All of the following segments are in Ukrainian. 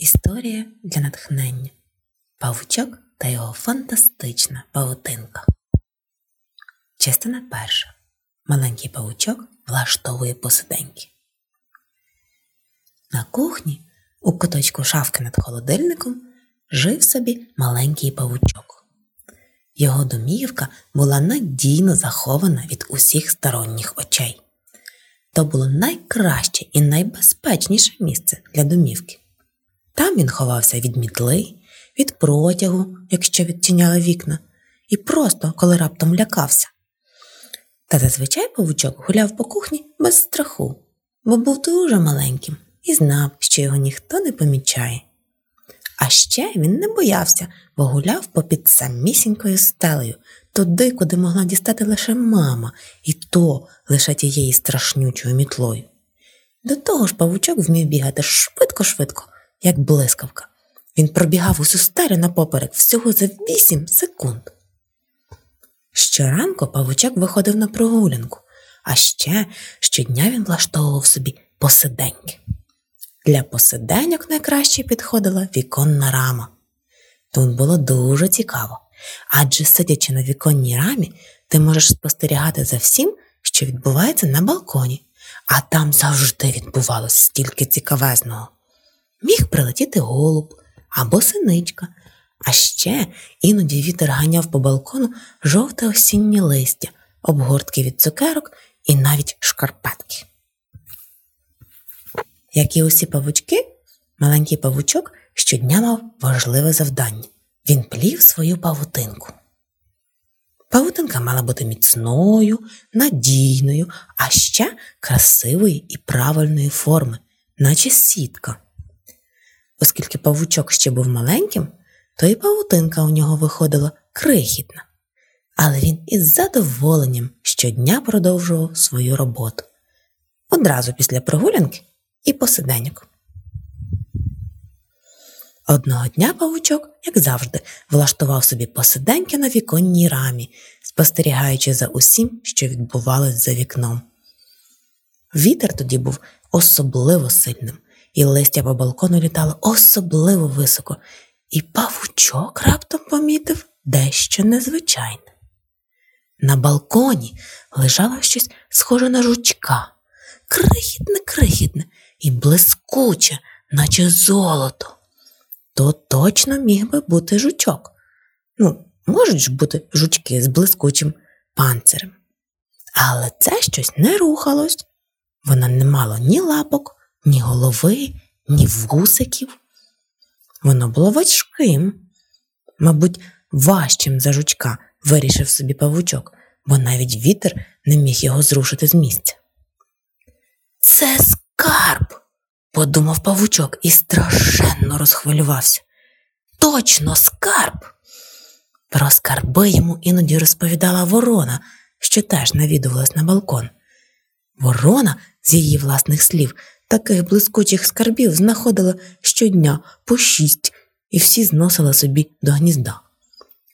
Історія для натхнення. Павучок та його фантастична павутинка. Частина перша. Маленький павучок влаштовує посиденьки. На кухні у куточку шафки над холодильником жив собі маленький павучок. Його домівка була надійно захована від усіх сторонніх очей. То було найкраще і найбезпечніше місце для домівки. Там він ховався від мітли, від протягу, якщо відчиняли вікна, і просто коли раптом лякався. Та зазвичай павучок гуляв по кухні без страху, бо був дуже маленьким і знав, що його ніхто не помічає. А ще він не боявся, бо гуляв попід самісінькою стелею, туди, куди могла дістати лише мама, і то лише тією страшнючою мітлою. До того ж павучок вмів бігати швидко-швидко, як блискавка. Він пробігав усю стелю напоперек всього за вісім секунд. Щоранку павучок виходив на прогулянку, а ще щодня він влаштовував собі посиденьки. Для посиденьок найкраще підходила віконна рама. Тут було дуже цікаво, адже сидячи на віконній рамі, ти можеш спостерігати за всім, що відбувається на балконі, а там завжди відбувалося стільки цікавезного. Прилетіти голуб або синичка, а ще іноді вітер ганяв по балкону жовте осіннє листя, обгортки від цукерок і навіть шкарпетки. Як і усі павучки, маленький павучок щодня мав важливе завдання. Він плів свою павутинку. Павутинка мала бути міцною, надійною, а ще красивої і правильної форми, наче сітка. Павучок ще був маленьким, то і павутинка у нього виходила крихітна. Але він із задоволенням щодня продовжував свою роботу. Одразу після прогулянки і посиденьок. Одного дня павучок, як завжди, влаштував собі посиденьки на віконній рамі, спостерігаючи за усім, що відбувалось за вікном. Вітер тоді був особливо сильним, і листя по балкону літало особливо високо, і павучок раптом помітив дещо незвичайне. На балконі лежало щось схоже на жучка, крихітне, крихітне і блискуче, наче золото. То точно міг би бути жучок. Ну, можуть ж бути жучки з блискучим панцирем. Але це щось не рухалось. Воно не мало ні лапок, ні голови, ні вусиків. Воно було важким, мабуть, важчим за жучка, вирішив собі павучок, бо навіть вітер не міг його зрушити з місця. Це скарб, подумав павучок і страшенно розхвилювався. Точно скарб. Про скарби йому іноді розповідала ворона, що теж навідувалась на балкон. Ворона, з її власних слів, таких блискучих скарбів знаходила щодня по шість і всі зносила собі до гнізда.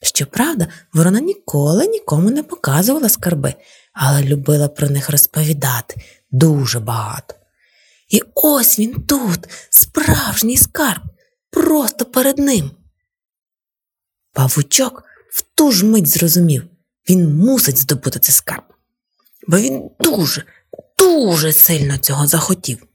Щоправда, ворона ніколи нікому не показувала скарби, але любила про них розповідати дуже багато. І ось він тут, справжній скарб, просто перед ним. Павучок в ту ж мить зрозумів, він мусить здобути цей скарб, бо він дуже, дуже сильно цього захотів.